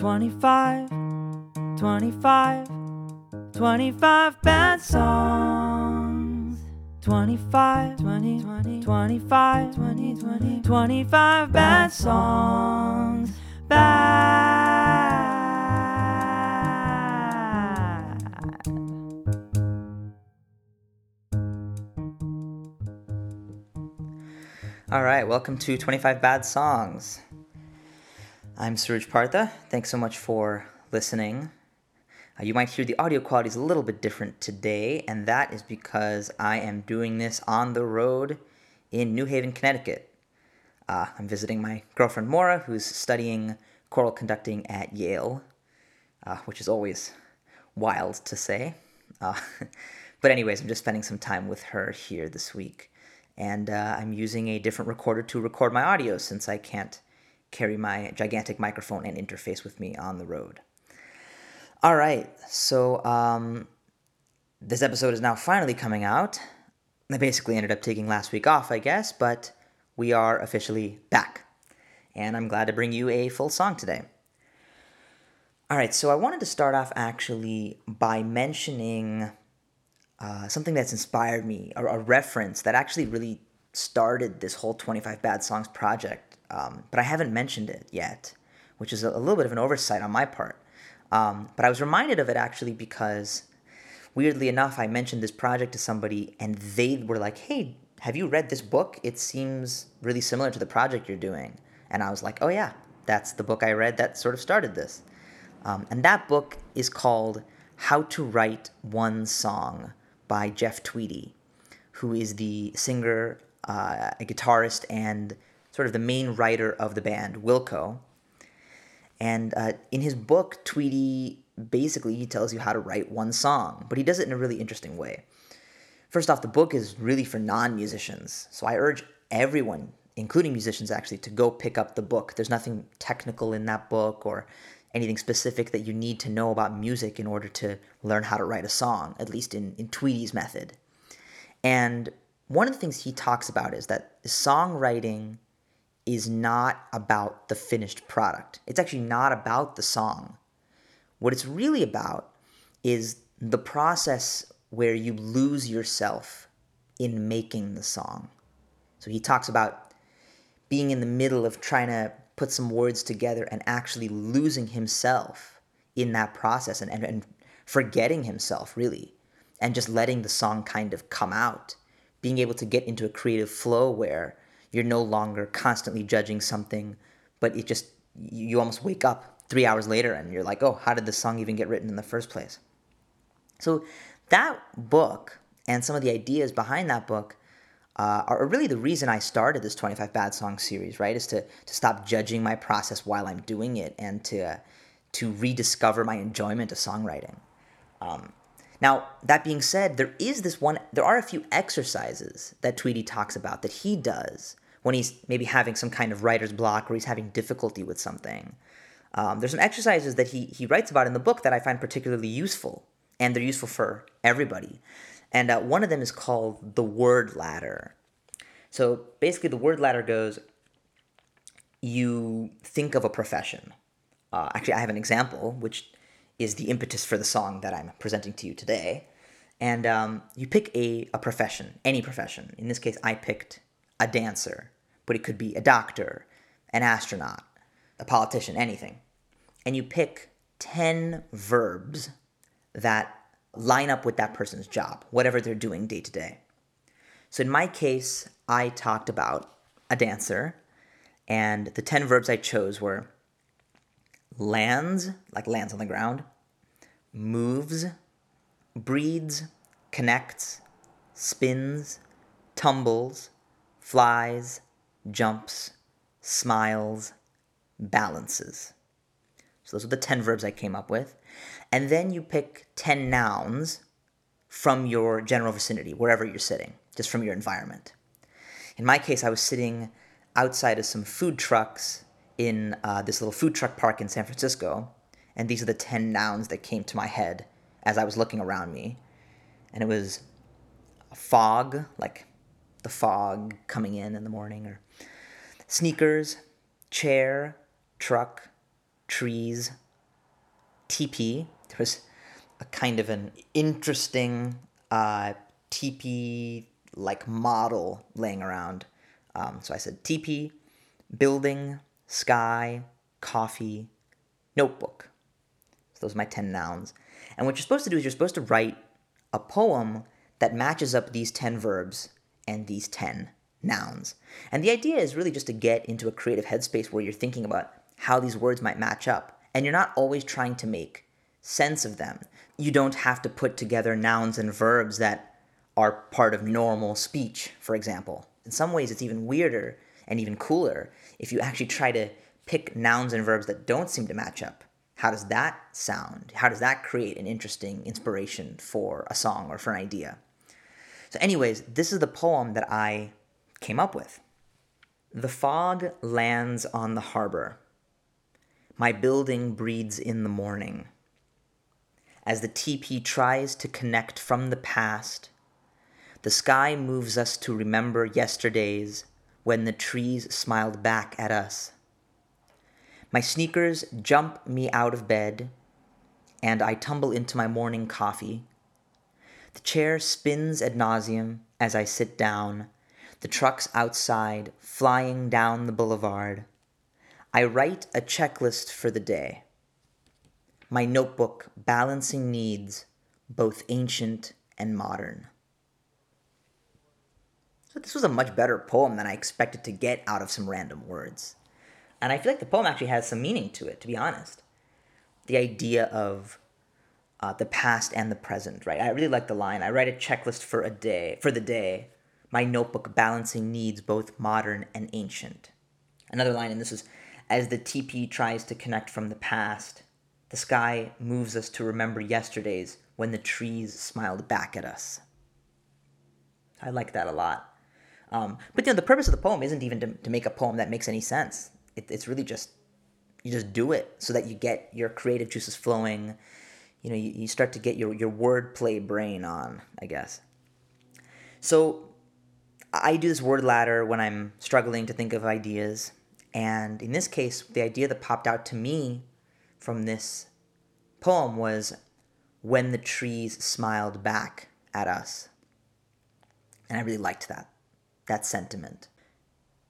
25, 25, 25 bad songs. 25, 20, 20, 25, 20, 20, 25 bad songs. Bad. All right, welcome to 25 Bad Songs. I'm Suraj Partha. Thanks so much for listening. Uh, you might hear the audio quality is a little bit different today, and that is because I am doing this on the road in New Haven, Connecticut. Uh, I'm visiting my girlfriend Mora, who's studying choral conducting at Yale, uh, which is always wild to say. Uh, but, anyways, I'm just spending some time with her here this week and uh, I'm using a different recorder to record my audio since I can't carry my gigantic microphone and interface with me on the road. All right, so um, this episode is now finally coming out. I basically ended up taking last week off, I guess, but we are officially back. And I'm glad to bring you a full song today. All right, so I wanted to start off actually by mentioning uh, something that's inspired me, a, a, reference that actually really started this whole 25 Bad Songs project, um, but I haven't mentioned it yet, which is a, little bit of an oversight on my part. Um, but I was reminded of it actually because, weirdly enough, I mentioned this project to somebody and they were like, hey, have you read this book? It seems really similar to the project you're doing. And I was like, oh, yeah, that's the book I read that sort of started this. Um, and that book is called How to Write One Song by Jeff Tweedy, who is the singer, uh, a guitarist, and sort of the main writer of the band Wilco. And uh, in his book, Tweedy basically he tells you how to write one song, but he does it in a really interesting way. First off, the book is really for non-musicians, so I urge everyone, including musicians, actually, to go pick up the book. There's nothing technical in that book or anything specific that you need to know about music in order to learn how to write a song, at least in, in Tweedy's method. And one of the things he talks about is that songwriting is not about the finished product. It's actually not about the song. What it's really about is the process where you lose yourself in making the song. So he talks about being in the middle of trying to put some words together and actually losing himself in that process and, and, and forgetting himself really and just letting the song kind of come out being able to get into a creative flow where you're no longer constantly judging something but it just you almost wake up three hours later and you're like oh how did this song even get written in the first place so that book and some of the ideas behind that book uh, are really the reason I started this 25 Bad Songs series, right? Is to, to stop judging my process while I'm doing it and to, uh, to rediscover my enjoyment of songwriting. Um, now, that being said, there is this one, there are a few exercises that Tweedy talks about that he does when he's maybe having some kind of writer's block or he's having difficulty with something. Um, there's some exercises that he, he writes about in the book that I find particularly useful, and they're useful for everybody. And uh, one of them is called the word ladder. So basically, the word ladder goes you think of a profession. Uh, actually, I have an example, which is the impetus for the song that I'm presenting to you today. And um, you pick a, a profession, any profession. In this case, I picked a dancer, but it could be a doctor, an astronaut, a politician, anything. And you pick 10 verbs that line up with that person's job, whatever they're doing day to day. So in my case, I talked about a dancer, and the 10 verbs I chose were lands, like lands on the ground, moves, breeds, connects, spins, tumbles, flies, jumps, smiles, balances. So those are the 10 verbs I came up with. And then you pick 10 nouns from your general vicinity, wherever you're sitting, just from your environment. In my case, I was sitting outside of some food trucks in uh, this little food truck park in San Francisco, and these are the 10 nouns that came to my head as I was looking around me. And it was fog, like the fog coming in in the morning, or sneakers, chair, truck, trees, teepee. There was a kind of an interesting uh, teepee like model laying around. Um, so I said teepee, building, sky, coffee, notebook. So those are my 10 nouns. And what you're supposed to do is you're supposed to write a poem that matches up these 10 verbs and these 10 nouns. And the idea is really just to get into a creative headspace where you're thinking about how these words might match up. And you're not always trying to make sense of them. You don't have to put together nouns and verbs that are part of normal speech, for example. In some ways, it's even weirder and even cooler if you actually try to pick nouns and verbs that don't seem to match up. How does that sound? How does that create an interesting inspiration for a song or for an idea? So, anyways, this is the poem that I came up with. The fog lands on the harbor. My building breeds in the morning. As the teepee tries to connect from the past, the sky moves us to remember yesterdays when the trees smiled back at us. My sneakers jump me out of bed, and I tumble into my morning coffee. The chair spins ad nauseum as I sit down, the trucks outside flying down the boulevard. I write a checklist for the day. My notebook balancing needs, both ancient and modern. So, this was a much better poem than I expected to get out of some random words. And I feel like the poem actually has some meaning to it, to be honest. The idea of uh, the past and the present, right? I really like the line. I write a checklist for a day, for the day. My notebook balancing needs both modern and ancient. Another line, and this is as the teepee tries to connect from the past, the sky moves us to remember yesterdays when the trees smiled back at us. I like that a lot. Um, but you know, the purpose of the poem isn't even to, to make a poem that makes any sense. It, it's really just you just do it so that you get your creative juices flowing. You know, you, you start to get your your wordplay brain on, I guess. So I do this word ladder when I'm struggling to think of ideas. And in this case, the idea that popped out to me from this poem was when the trees smiled back at us. And I really liked that, that sentiment.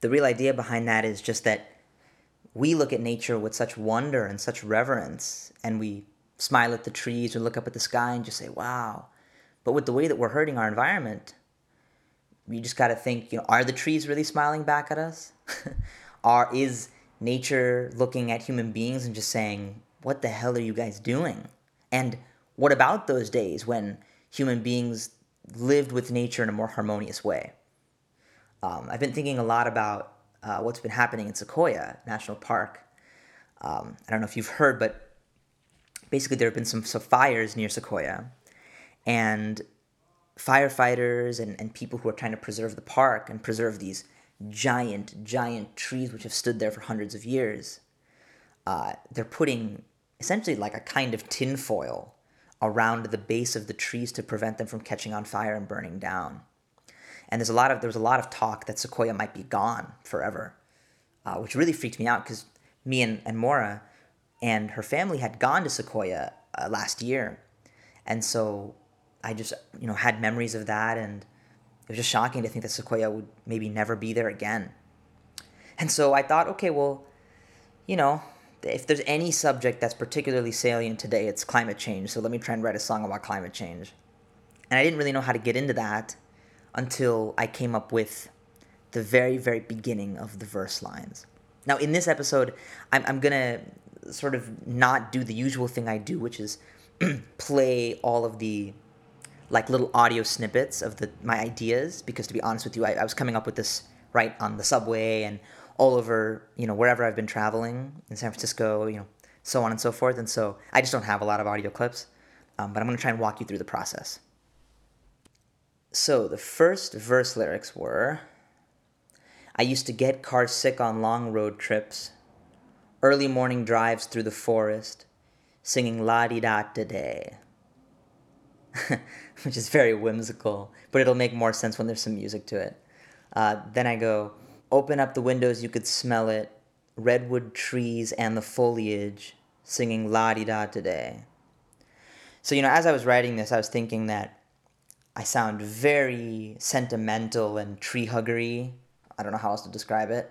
The real idea behind that is just that we look at nature with such wonder and such reverence, and we smile at the trees or look up at the sky and just say, wow. But with the way that we're hurting our environment, you just got to think, you know, are the trees really smiling back at us? are is nature looking at human beings and just saying, "What the hell are you guys doing?" And what about those days when human beings lived with nature in a more harmonious way? Um, I've been thinking a lot about uh, what's been happening in Sequoia National Park. Um, I don't know if you've heard, but basically there have been some, some fires near Sequoia, and firefighters and, and people who are trying to preserve the park and preserve these giant, giant trees which have stood there for hundreds of years, uh, they're putting essentially like a kind of tinfoil around the base of the trees to prevent them from catching on fire and burning down. And there's a lot of there was a lot of talk that Sequoia might be gone forever, uh, which really freaked me out because me and, and Mora and her family had gone to Sequoia uh, last year, and so I just you know had memories of that, and it was just shocking to think that Sequoia would maybe never be there again. And so I thought, okay, well, you know, if there's any subject that's particularly salient today, it's climate change. So let me try and write a song about climate change. And I didn't really know how to get into that until I came up with the very, very beginning of the verse lines. Now, in this episode, I'm, I'm going to sort of not do the usual thing I do, which is play all of the like little audio snippets of the my ideas because to be honest with you I, I was coming up with this right on the subway and all over you know wherever I've been traveling in San Francisco you know so on and so forth and so I just don't have a lot of audio clips um, but I'm to try and walk you through the process. So the first verse lyrics were I used to get car sick on long road trips, early morning drives through the forest, singing la di da Today. Which is very whimsical, but it'll make more sense when there's some music to it. Uh, then I go, open up the windows, you could smell it, redwood trees and the foliage, singing La Di Da today. So, you know, as I was writing this, I was thinking that I sound very sentimental and tree huggery. I don't know how else to describe it.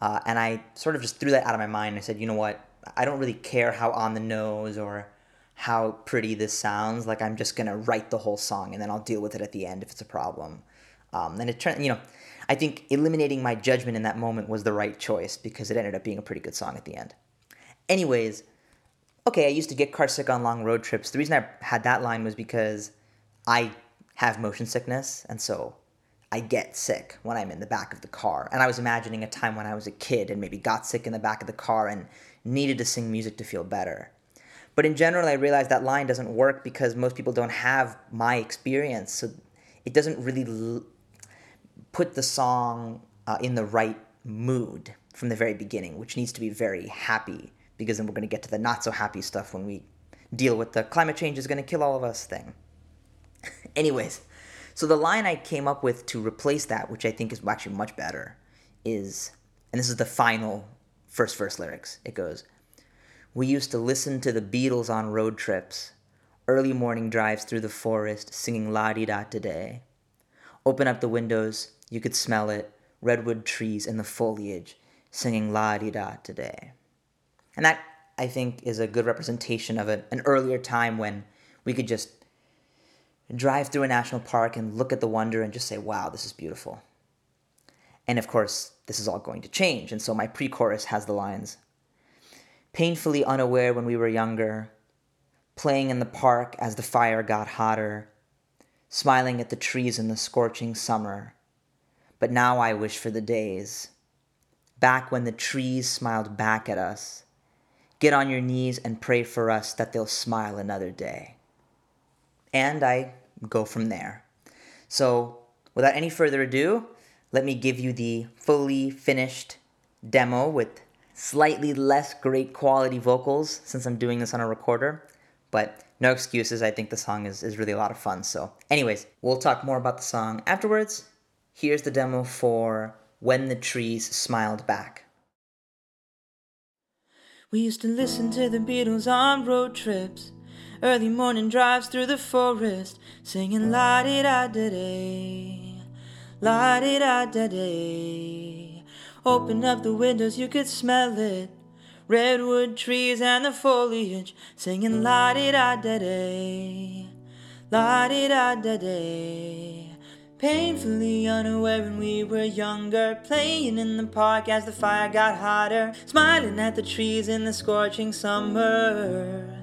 Uh, and I sort of just threw that out of my mind. I said, you know what? I don't really care how on the nose or how pretty this sounds. Like, I'm just to write the whole song and then I'll deal with it at the end if it's a problem. Um, and it turned, you know, I think eliminating my judgment in that moment was the right choice because it ended up being a pretty good song at the end. Anyways, okay, I used to get car sick on long road trips. The reason I had that line was because I have motion sickness, and so I get sick when I'm in the back of the car. And I was imagining a time when I was a kid and maybe got sick in the back of the car and needed to sing music to feel better. But in general, I realized that line doesn't work because most people don't have my experience. So it doesn't really l- put the song uh, in the right mood from the very beginning, which needs to be very happy because then we're going to get to the not so happy stuff when we deal with the climate change is going to kill all of us thing. Anyways, so the line I came up with to replace that, which I think is actually much better, is, and this is the final first verse lyrics. It goes, We used to listen to the Beatles on road trips, early morning drives through the forest, singing La Di Da today. Open up the windows, you could smell it, redwood trees in the foliage, singing La Di Da today. And that, I think, is a good representation of a, an earlier time when we could just drive through a national park and look at the wonder and just say, wow, this is beautiful. And of course, this is all going to change. And so my pre chorus has the lines Painfully unaware when we were younger, playing in the park as the fire got hotter, smiling at the trees in the scorching summer. But now I wish for the days back when the trees smiled back at us. Get on your knees and pray for us that they'll smile another day. And I go from there. So, without any further ado, let me give you the fully finished demo with slightly less great quality vocals since I'm doing this on a recorder. But no excuses, I think the song is, is really a lot of fun. So, anyways, we'll talk more about the song afterwards. Here's the demo for When the Trees Smiled Back. We used to listen to the Beatles on road trips, early morning drives through the forest, singing la di da da day, la di da da day. Open up the windows, you could smell it. Redwood trees and the foliage, singing la di da da day, la di da da day. Painfully unaware when we were younger, playing in the park as the fire got hotter, smiling at the trees in the scorching summer.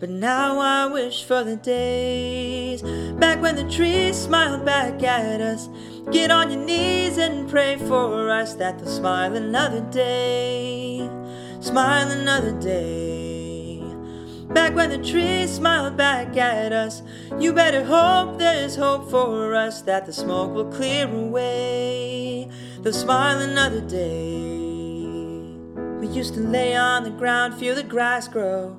But now I wish for the days back when the trees smiled back at us. Get on your knees and pray for us that they'll smile another day, smile another day. Back when the trees smiled back at us, you better hope there's hope for us that the smoke will clear away. They'll smile another day. We used to lay on the ground, feel the grass grow.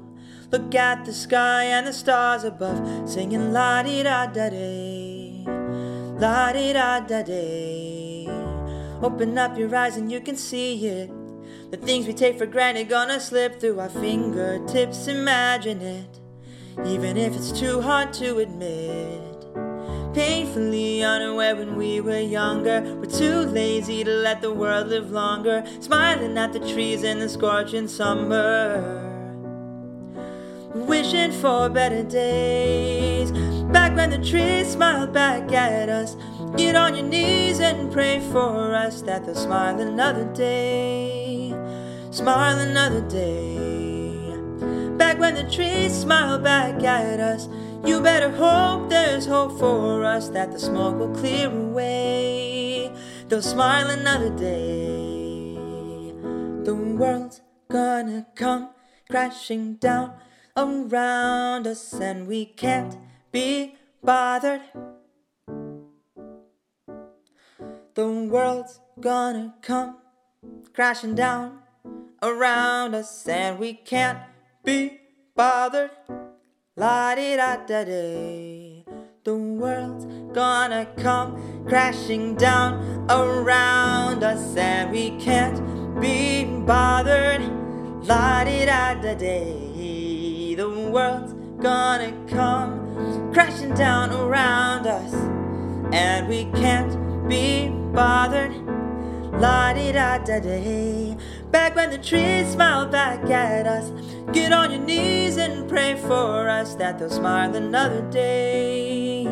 Look at the sky and the stars above, singing la di da da day, la di da da day. Open up your eyes and you can see it. The things we take for granted gonna slip through our fingertips. Imagine it, even if it's too hard to admit. Painfully unaware when we were younger, we're too lazy to let the world live longer. Smiling at the trees in the scorching summer. Wishing for better days. Back when the trees smiled back at us. Get on your knees and pray for us that they'll smile another day. Smile another day. Back when the trees smiled back at us. You better hope there's hope for us that the smoke will clear away. They'll smile another day. The world's gonna come crashing down around us, and we can't be bothered. The world's gonna come crashing down around us, and we can't be bothered. La di da da day. The world's gonna come crashing down around us, and we can't be bothered. La di da da day. The world's gonna come crashing down around us, and we can't be bothered. La di da da day. Back when the trees smiled back at us, get on your knees and pray for us that they'll smile another day.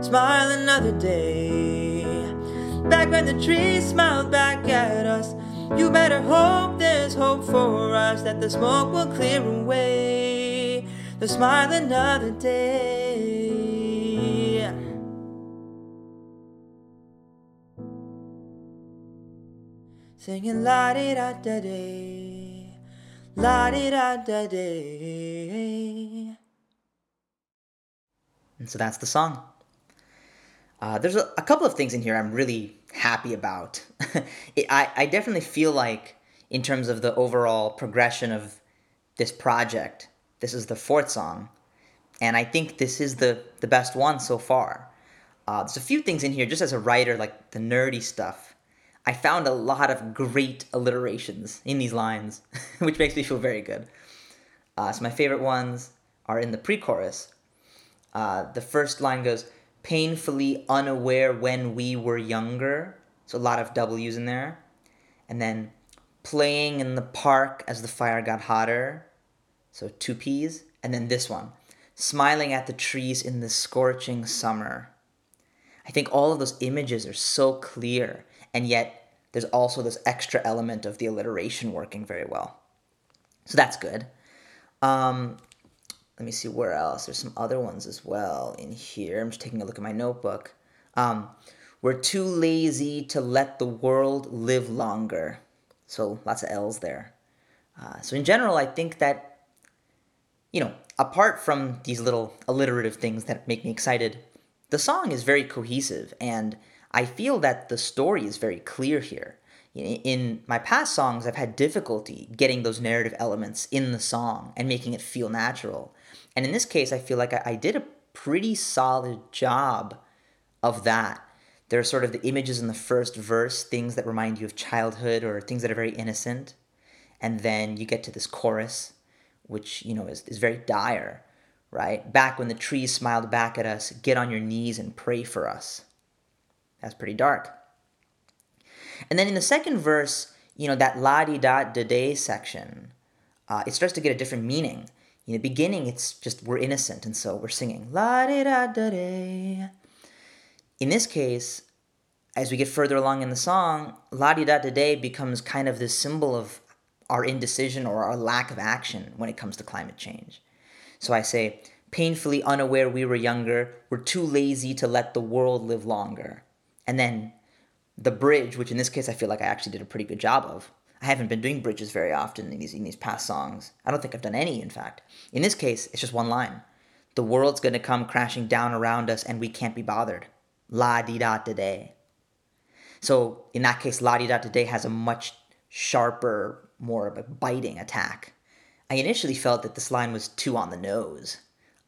Smile another day. Back when the trees smiled back at us, you better hope there's hope for us that the smoke will clear away. They'll smile another day. Singing la di da da day, la di da da day. And so that's the song. Uh, there's a, a, couple of things in here I'm really happy about. it, I, I definitely feel like, in terms of the overall progression of this project, this is the fourth song, and I think this is the, the best one so far. Uh, there's a few things in here, just as a writer, like the nerdy stuff. I found a lot of great alliterations in these lines, which makes me feel very good. Uh, so my favorite ones are in the pre-chorus. Uh, the first line goes, painfully unaware when we were younger. So a lot of W's in there. And then playing in the park as the fire got hotter. So two P's. And then this one smiling at the trees in the scorching summer. I think all of those images are so clear, and yet there's also this extra element of the alliteration working very well. So that's good. Um, let me see where else. There's some other ones as well in here. I'm just taking a look at my notebook. Um, we're too lazy to let the world live longer. So lots of L's there. Uh, so in general, I think that, you know, apart from these little alliterative things that make me excited, the song is very cohesive, and I feel that the story is very clear here. In my past songs, I've had difficulty getting those narrative elements in the song and making it feel natural. And in this case, I feel like I, I did a pretty solid job of that. There are sort of the images in the first verse, things that remind you of childhood or things that are very innocent. And then you get to this chorus, which, you know, is, is very dire, right? Back when the trees smiled back at us, get on your knees and pray for us. That's pretty dark. And then in the second verse, you know, that la di da da day section, uh, it starts to get a different meaning in the beginning, it's just we're innocent, and so we're singing la di da da day. In this case, as we get further along in the song, la di da da day becomes kind of this symbol of our indecision or our lack of action when it comes to climate change. So I say, painfully unaware we were younger, we're too lazy to let the world live longer. And then the bridge, which in this case I feel like I actually did a pretty good job of, I haven't been doing bridges very often in these in these past songs. I don't think I've done any, in fact. In this case, it's just one line. The world's gonna come crashing down around us and we can't be bothered. La di da today. So in that case, la di da today has a much sharper, more of a biting attack. I initially felt that this line was too on the nose.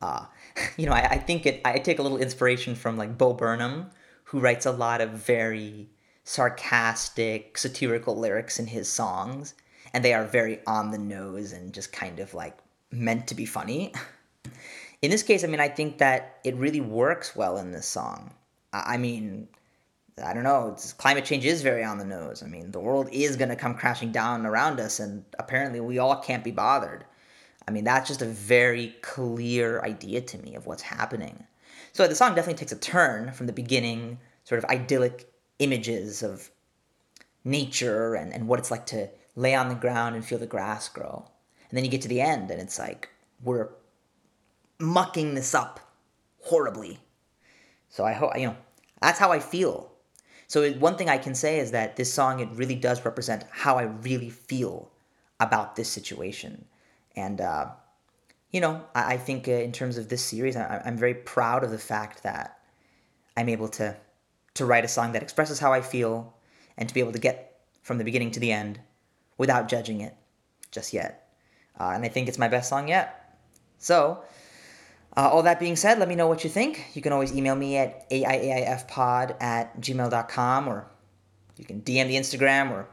Uh, you know, I, I think it. I take a little inspiration from like Bo Burnham, who writes a lot of very sarcastic, satirical lyrics in his songs, and they are very on the nose and just kind of like meant to be funny. in this case, I mean, I think that it really works well in this song. I mean, I don't know, climate change is very on the nose. I mean, the world is going to come crashing down around us, and apparently we all can't be bothered. I mean, that's just a very clear idea to me of what's happening. So the song definitely takes a turn from the beginning, sort of idyllic images of nature and, and what it's like to lay on the ground and feel the grass grow. And then you get to the end and it's like, we're mucking this up horribly. So I hope, you know, that's how I feel. So one thing I can say is that this song, it really does represent how I really feel about this situation. And, uh, you know, I, I think uh, in terms of this series, I, I'm very proud of the fact that I'm able to to write a song that expresses how I feel and to be able to get from the beginning to the end without judging it just yet. Uh, and I think it's my best song yet. So, uh, all that being said, let me know what you think. You can always email me at aiaifpod at gmail.com or you can DM the Instagram or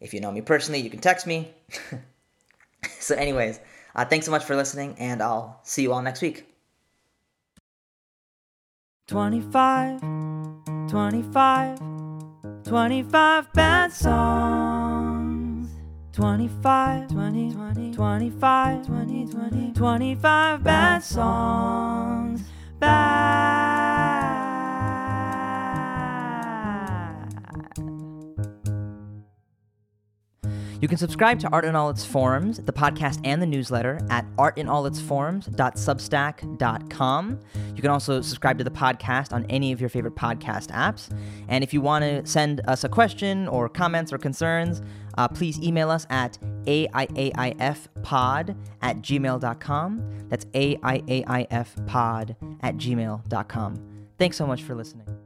if you know me personally, you can text me. So, anyways, uh, thanks so much for listening, and I'll see you all next week. 25, 25, 25 bad songs. 25, 20, 20, 25, 20, 20, 25 bad songs. You can subscribe to Art in All Its Forms, the podcast and the newsletter, at artinallitsforms.substack.com. You can also subscribe to the podcast on any of your favorite podcast apps. And if you want to send us a question or comments or concerns, uh, please email us at aiaifpod at gmail.com. That's aiaifpod at gmail.com. Thanks so much for listening.